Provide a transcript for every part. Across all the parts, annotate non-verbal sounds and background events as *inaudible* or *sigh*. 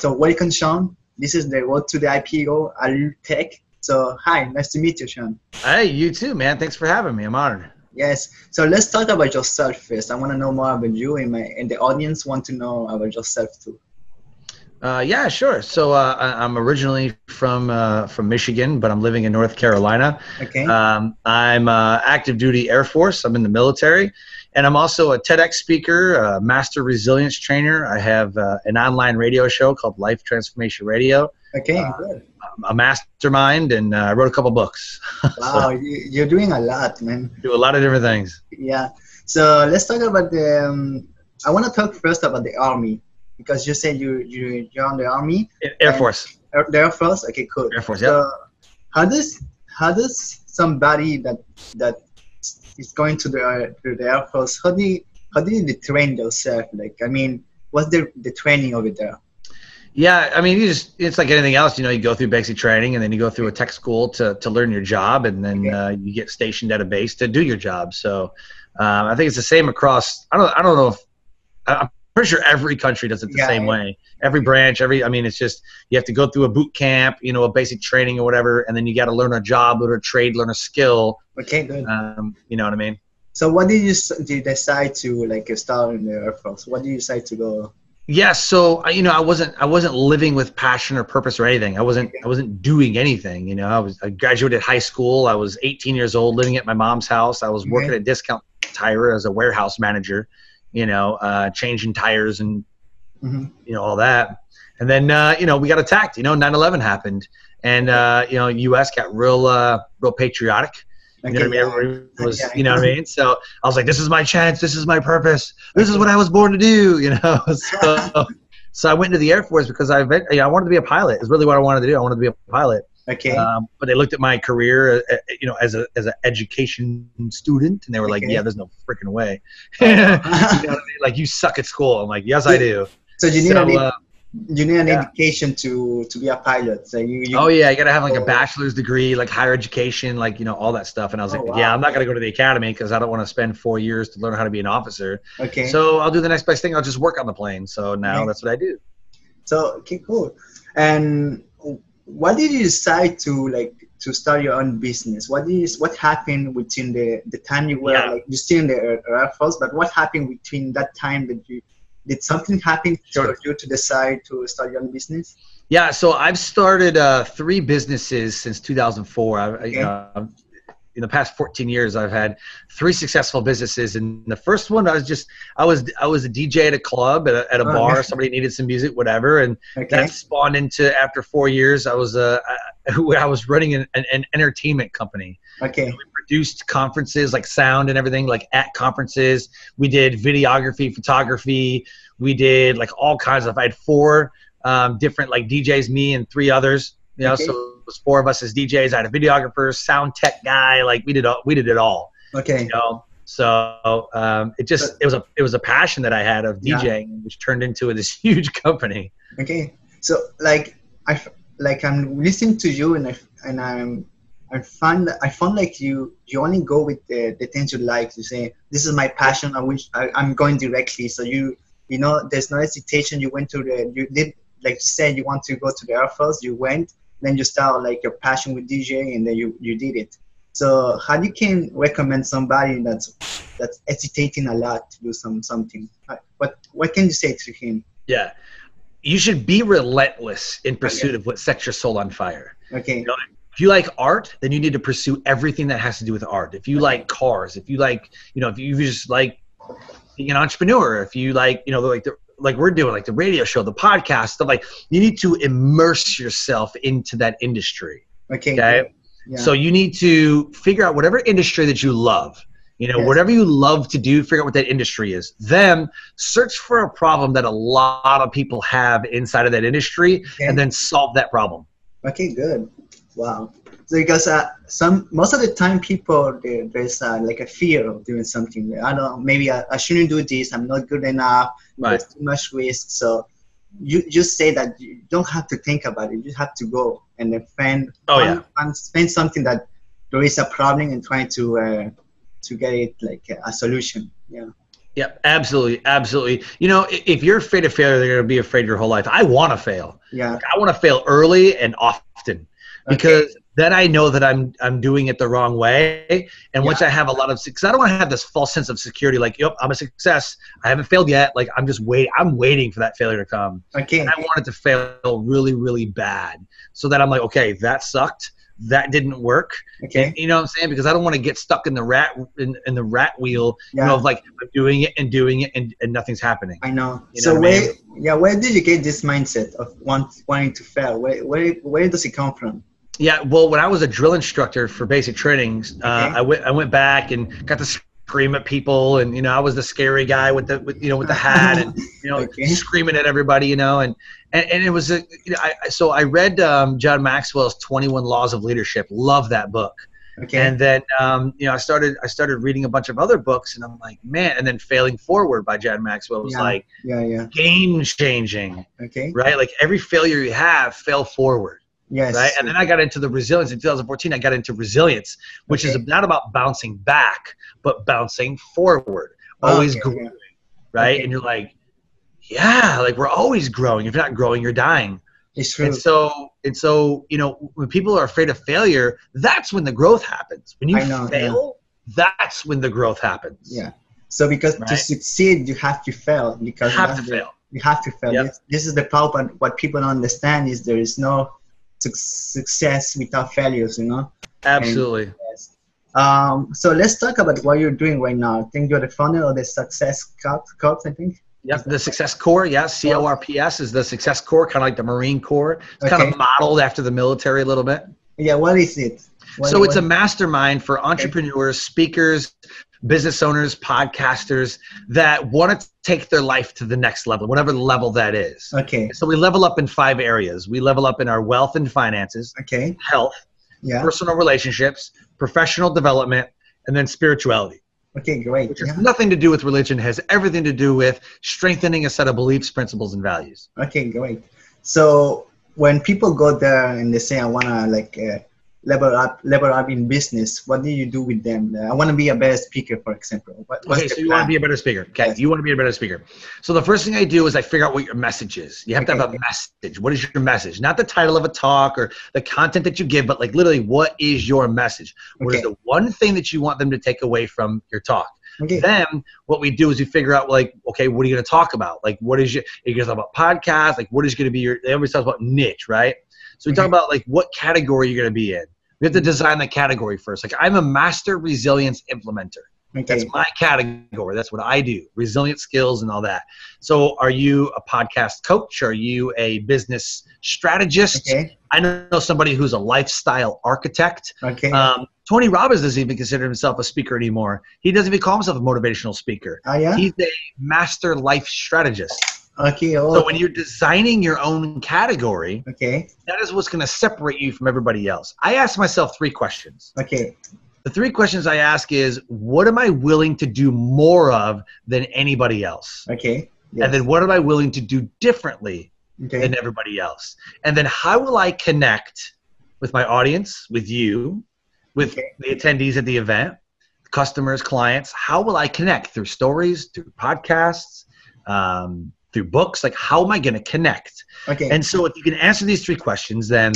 so welcome, Sean. This is the road to the IPO, Allure Tech. So hi, nice to meet you, Sean. Hey, you too, man. Thanks for having me. I'm honored. Yes. So let's talk about yourself first. I want to know more about you, and my and the audience want to know about yourself too. Uh, yeah, sure. So uh, I'm originally from uh, from Michigan, but I'm living in North Carolina. Okay. Um, I'm uh, active duty Air Force. I'm in the military, and I'm also a TEDx speaker, a master resilience trainer. I have uh, an online radio show called Life Transformation Radio. Okay. Uh, good. a mastermind, and I wrote a couple books. *laughs* Wow, you, you're doing a lot, man. Do a lot of different things. Yeah. So let's talk about the. Um, I want to talk first about the army because you said you you you're on the army. Air Force. Air, the Air Force. Okay, cool. Air Force. Yeah. So how does how does somebody that that is going to the to the Air Force how do you, how do you train yourself? Like I mean, what's the the training over there? Yeah, I mean, you just it's like anything else. You know, you go through basic training, and then you go through a tech school to to learn your job, and then Okay. uh, you get stationed at a base to do your job. So um, I think it's the same across. I don't I don't know if I- I'm pretty sure every country does it the Yeah, same yeah. way. Every branch, every I mean, it's just you have to go through a boot camp, you know, a basic training or whatever, and then you got to learn a job, learn a trade, learn a skill. Okay, good. Um, you know what I mean? So what did you did you decide to like start in the Air Force? What did you decide to go? Yeah, so I- you know, I wasn't I wasn't living with passion or purpose or anything. I wasn't I wasn't doing anything. You know, I was I graduated high school. I was 18 years old, living at my mom's house. I was working Okay. at Discount Tire as a warehouse manager. You know, uh, changing tires and Mhm. you know all that. And then uh, you know we got attacked. You know, 9/11 happened, and uh, you know U.S. got real uh, real patriotic. You know what I mean? Everybody was, you know what I mean? So I was like, this is my chance. This is my purpose. This is what I was born to do, *laughs* you know? *laughs* So, so I went into the Air Force because I, you know, I wanted to be a pilot. Is really what I wanted to do. I wanted to be a pilot. Okay. Um, but they looked at my career, uh, uh, you know, as a as an education student, and they were like, Okay. "Yeah, there's no freaking way." *laughs* *laughs* you know I mean? Like, you suck at school. I'm like, "Yes, I do." so you need So, an, uh, you need an yeah. education to to be a pilot. So you, you oh yeah, you gotta have like a Oh. bachelor's degree, like higher education, like you know all that stuff. And I was Oh, like, wow. "Yeah, I'm not gonna go to the academy because I don't want to spend four years to learn how to be an officer." okay. So I'll do the next best thing. I'll just work on the plane. So now Okay. that's what I do. So okay, cool. And what did you decide to like to start your own business? What is what happened between the the time you were Yeah. like you still in the Air Force, but what happened between that time that you did something happen Sure. for you to decide to start your own business? Yeah, so I've started uh, three businesses since 2004. I, I- you know, in the past 14 years, I've had three successful businesses. And the first one, I was just I was I was a DJ at a club at a, at a Oh, bar. Somebody needed some music, whatever, and Okay. that spawned into after four years, I was uh, I, *laughs* I was running an, an, an entertainment company. Okay. we produced conferences like sound and everything like at conferences we did videography photography we did like all kinds of i had four um, different like djs me and three others you know Okay. so was four of us as djs i had a videographer sound tech guy like we did all, we did it all Okay. you know so um, it just it was a it was a passion that i had of Yeah. djing which turned into this *laughs* huge company Okay. So like I like I'm listening to you and I and I'm I find I found like you you only go with the, the things you like. You say this is my passion. I wish I, I'm going directly. So you you know there's no hesitation. You went to the you did like you said you want to go to the Air Force. You went. Then you start like your passion with DJ and then you you did it. So how you can recommend somebody that's that's hesitating a lot to do some something? What what can you say to him? yeah you should be relentless in pursuit of what sets your soul on fire Okay. know, if you like art, then you need to pursue everything that has to do with art. If you like cars, if you like, you know, if you just like being an entrepreneur, if you like, you know, like the like we're doing, like the radio show, the podcast, stuff like you need to immerse yourself into that industry. Okay. Okay. Yeah. So you need to figure out whatever industry that you love. You know, Yes. whatever you love to do, figure out what that industry is. Then search for a problem that a lot of people have inside of that industry, Okay. and then solve that problem. Okay, good. Wow. Because uh, some most of the time people there, there's uh, like a fear of doing something. I don't know. Maybe I, I shouldn't do this. I'm not good enough. Right. There's too much risk. So you just say that you don't have to think about it. You have to go and then find Oh, yeah. find, find something that there is a problem and trying to uh, to get it like a solution. Yeah. Yep, absolutely, absolutely. You know, if you're afraid of failure, they're going to be afraid your whole life. I want to fail. Yeah. I want to fail early and often because then I know that I'm I'm doing it the wrong way. And once I have a lot of success, I don't want to have this false sense of security. Like, yep, I'm a success. I haven't failed yet. Like, I'm just wait. I'm waiting for that failure to come. Okay. And I want it to fail really, really bad, so that I'm like, okay, that sucked. That didn't work. Okay. You know what I'm saying? Because I don't want to get stuck in the rat in, in the rat wheel. You know, of like I'm doing it and doing it and, and nothing's happening. I know. You so know what I where, yeah, where did you get this mindset of want, wanting to fail? Where, where, where does it come from? Yeah, well, when I was a drill instructor for basic trainings, uh, Okay. I went I went back and got to scream at people, and you know I was the scary guy with the with, you know with the hat and you know *laughs* Okay. screaming at everybody, you know, and and, and it was a you know I, so I read um, John Maxwell's Twenty One Laws of Leadership. Love that book. Okay. And then um, you know I started I started reading a bunch of other books, and I'm like, man, and then Failing Forward by John Maxwell was Yeah. like yeah, yeah. game changing, Okay. right? Like every failure you have, fail forward Yes. right? And then I got into the resilience in 2014. I got into resilience, which is not about bouncing back, but bouncing forward, always okay, growing, right? Okay. And you're like, yeah, like we're always growing. If you're not growing, you're dying. It's true. And so, and so, you know, when people are afraid of failure, that's when the growth happens. When you know, fail, that's when the growth happens. yeah. So because to succeed, you have to fail. Because you have to fail. You have to fail. Yep. This, this is the problem. What people don't understand is there is no success without failures. You know. Absolutely. Yes. Um, so let's talk about what you're doing right now. I think you're the founder of the Success Corps, Corps I think. Yep, the Success Corps, yeah, C O R P S is the Success Corps, kind of like the Marine Corps. It's kind of modeled after the military a little bit. Yeah. What is it? What, so it's a mastermind for entrepreneurs, speakers, business owners, podcasters that want to take their life to the next level, whatever level that is. Okay. So we level up in five areas. We level up in our wealth and finances, Okay. health, Yeah. personal relationships, professional development, and then spirituality, Okay. Great. which has nothing to do with religion, has everything to do with strengthening a set of beliefs, principles, and values. Okay. Great. So when people go there and they say, "I wanna like uh, level up, level up in business," what do you do with them? Uh, I want to be a better speaker, for example. What, Okay, so you want to be a better speaker. Okay, Yes. you want to be a better speaker. So the first thing I do is I figure out what your message is. You have to have a message. What is your message? Not the title of a talk or the content that you give, but like literally, what is your message? What is Okay. the one thing that you want them to take away from your talk? Okay. Then what we do is we figure out like, okay, what are you going to talk about? Like, what is your? Are you going to talk about podcasts? Like, what is going to be your? They always talk about niche, right? So we talk about like what category you're going to be in. We have to design the category first. Like, I'm a master resilience implementer. Okay. That's my category. That's what I do. Resilient skills and all that. So, are you a podcast coach? Are you a business strategist? Okay. I know somebody who's a lifestyle architect. Okay. Um, Tony Robbins doesn't even consider himself a speaker anymore. He doesn't even call himself a motivational speaker. oh yeah. He's a master life strategist. Okay. Oh. So, when you're designing your own category, okay. that is what's going to separate you from everybody else. I ask myself three questions. Okay. The three questions I ask is what am I willing to do more of than anybody else? Okay. Yes. And then what am I willing to do differently okay. than everybody else? And then how will I connect with my audience, with you, with Okay. the attendees at the event, customers, clients? How will I connect through stories, through podcasts, um, through books? Like, how am I going to connect? okay. And so, if you can answer these three questions, then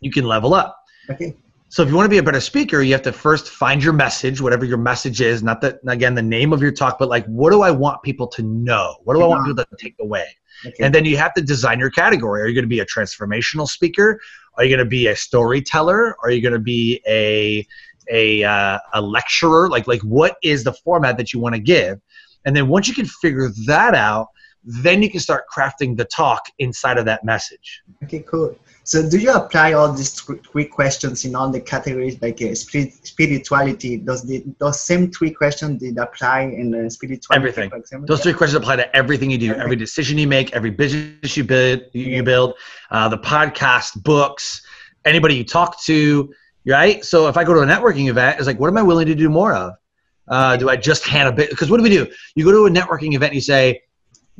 you can level up. okay. So if you want to be a better speaker, you have to first find your message, whatever your message is, not that again the name of your talk, but like what do I want people to know? What do I want people to take away? Okay. And then you have to design your category. Are you going to be a transformational speaker? Are you going to be a storyteller? Are you going to be a a uh, a lecturer? Like like what is the format that you want to give? And then once you can figure that out, then you can start crafting the talk inside of that message. Okay, cool. So, do you apply all these three questions in all the categories, like uh, spirituality? Does the those same three questions did apply in uh, spirituality? Everything. For example? Those three questions apply to everything you do, Okay. every decision you make, every business you build, you, Yeah. build, uh, the podcast, books, anybody you talk to, right? So if I go to a networking event, it's like, what am I willing to do more of? Uh, do I just hand a bit? Because what do we do? You go to a networking event and you say,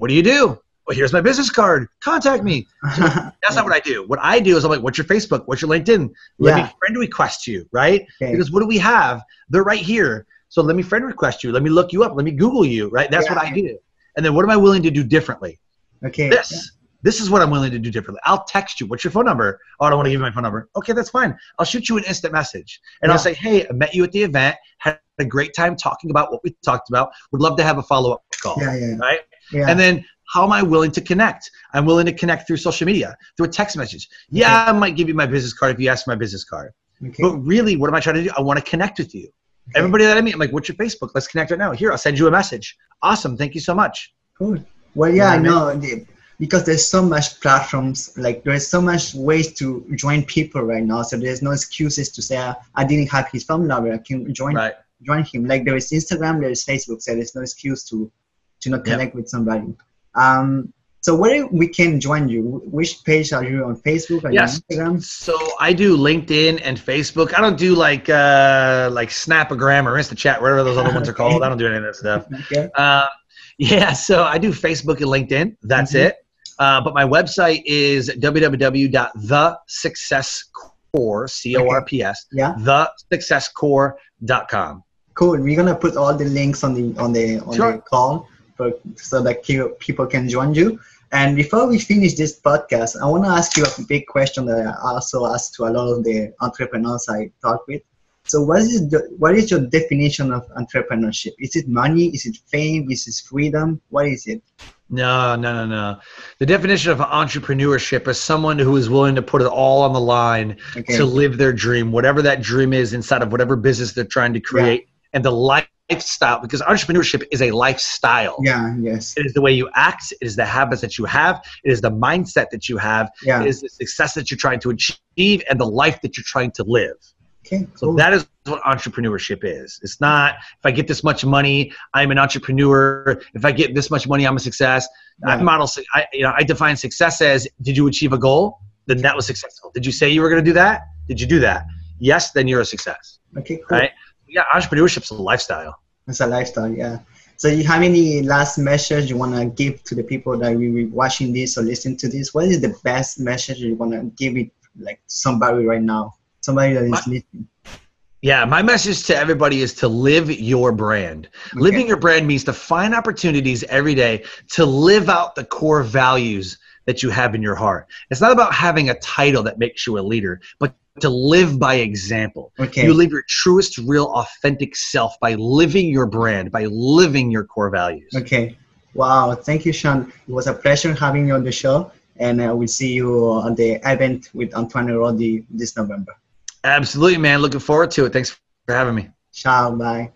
what do you do? Well, here's my business card. Contact me. *laughs* That's not what I do. What I do is I'm like, what's your Facebook? What's your LinkedIn? Let Yeah. me friend request you, right? Okay. Because what do we have? They're right here. So let me friend request you. Let me look you up. Let me Google you. Right. That's Yeah. what I do. And then what am I willing to do differently? Okay. This. This is what I'm willing to do differently. I'll text you. What's your phone number? Oh, I don't want to give you my phone number. Okay, that's fine. I'll shoot you an instant message. And I'll say, hey, I met you at the event. Had a great time talking about what we talked about. Would love to have a follow up call. Yeah, yeah, Right? yeah. And then how am I willing to connect? I'm willing to connect through social media, through a text message. Yeah, I might give you my business card if you ask for my business card. okay. But really, what am I trying to do? I want to connect with you. Everybody that I meet, I'm like, what's your Facebook? Let's connect right now. Here, I'll send you a message. Awesome. Thank you so much. Cool. Well, yeah, I You know know the- because there's so much platforms. Like there's so much ways to join people right now. So there's no excuses to say "Ah, I didn't have his phone number. I can join Right. join him. Like there is Instagram, there is Facebook. So there's no excuse to to not Yep. connect with somebody. Um. So where we can join you? Which page are you on Facebook? Are Yes. Instagram? So I do LinkedIn and Facebook. I don't do like uh, like Snapagram or InstaChat, whatever those other ones are called. I don't do any of that stuff. *laughs* Okay. Uh, yeah, so I do Facebook and LinkedIn. That's Mhm. it. Uh, but my website is www.thesuccesscorps, C-O-R-P-S, Yeah. thesuccesscorps.com. Cool. We're gonna put all the links on the on the on Sure. the call for so that people can join you. And before we finish this podcast, I want to ask you a big question that I also ask to a lot of the entrepreneurs I talk with. So, what is what is your definition of entrepreneurship? Is it money? Is it fame? Is it freedom? What is it? No, no, no, no. The definition of entrepreneurship is someone who is willing to put it all on the line Okay. to live their dream, whatever that dream is inside of whatever business they're trying to create, and the lifestyle, because entrepreneurship is a lifestyle. yeah. Yes. It is the way you act, it is the habits that you have, it is the mindset that you have, Yeah. it is the success that you're trying to achieve, and the life that you're trying to live. Okay. So Cool. that is what entrepreneurship is. It's not if I get this much money, I'm an entrepreneur. If I get this much money, I'm a success. I model, I, you know, I define success as: Did you achieve a goal? Then that was successful. Did you say you were going to do that? Did you do that? Yes, then you're a success. Okay. Cool. Right? Yeah, entrepreneurship's a lifestyle. It's a lifestyle, yeah. So you have any last message you want to give to the people that will be watching this or listening to this? What is the best message you want to give it like somebody right now? Somebody that is My- listening. Yeah, my message to everybody is to live your brand. Okay. Living your brand means to find opportunities every day to live out the core values that you have in your heart. It's not about having a title that makes you a leader, but to live by example. Okay. You live your truest, real, authentic self by living your brand, by living your core values. Okay. Wow. Thank you, Sean. It was a pleasure having you on the show. And uh, we'll see you on the event with Antoine Rodi this November. Absolutely, man. Looking forward to it. Thanks for having me. Ciao. Bye.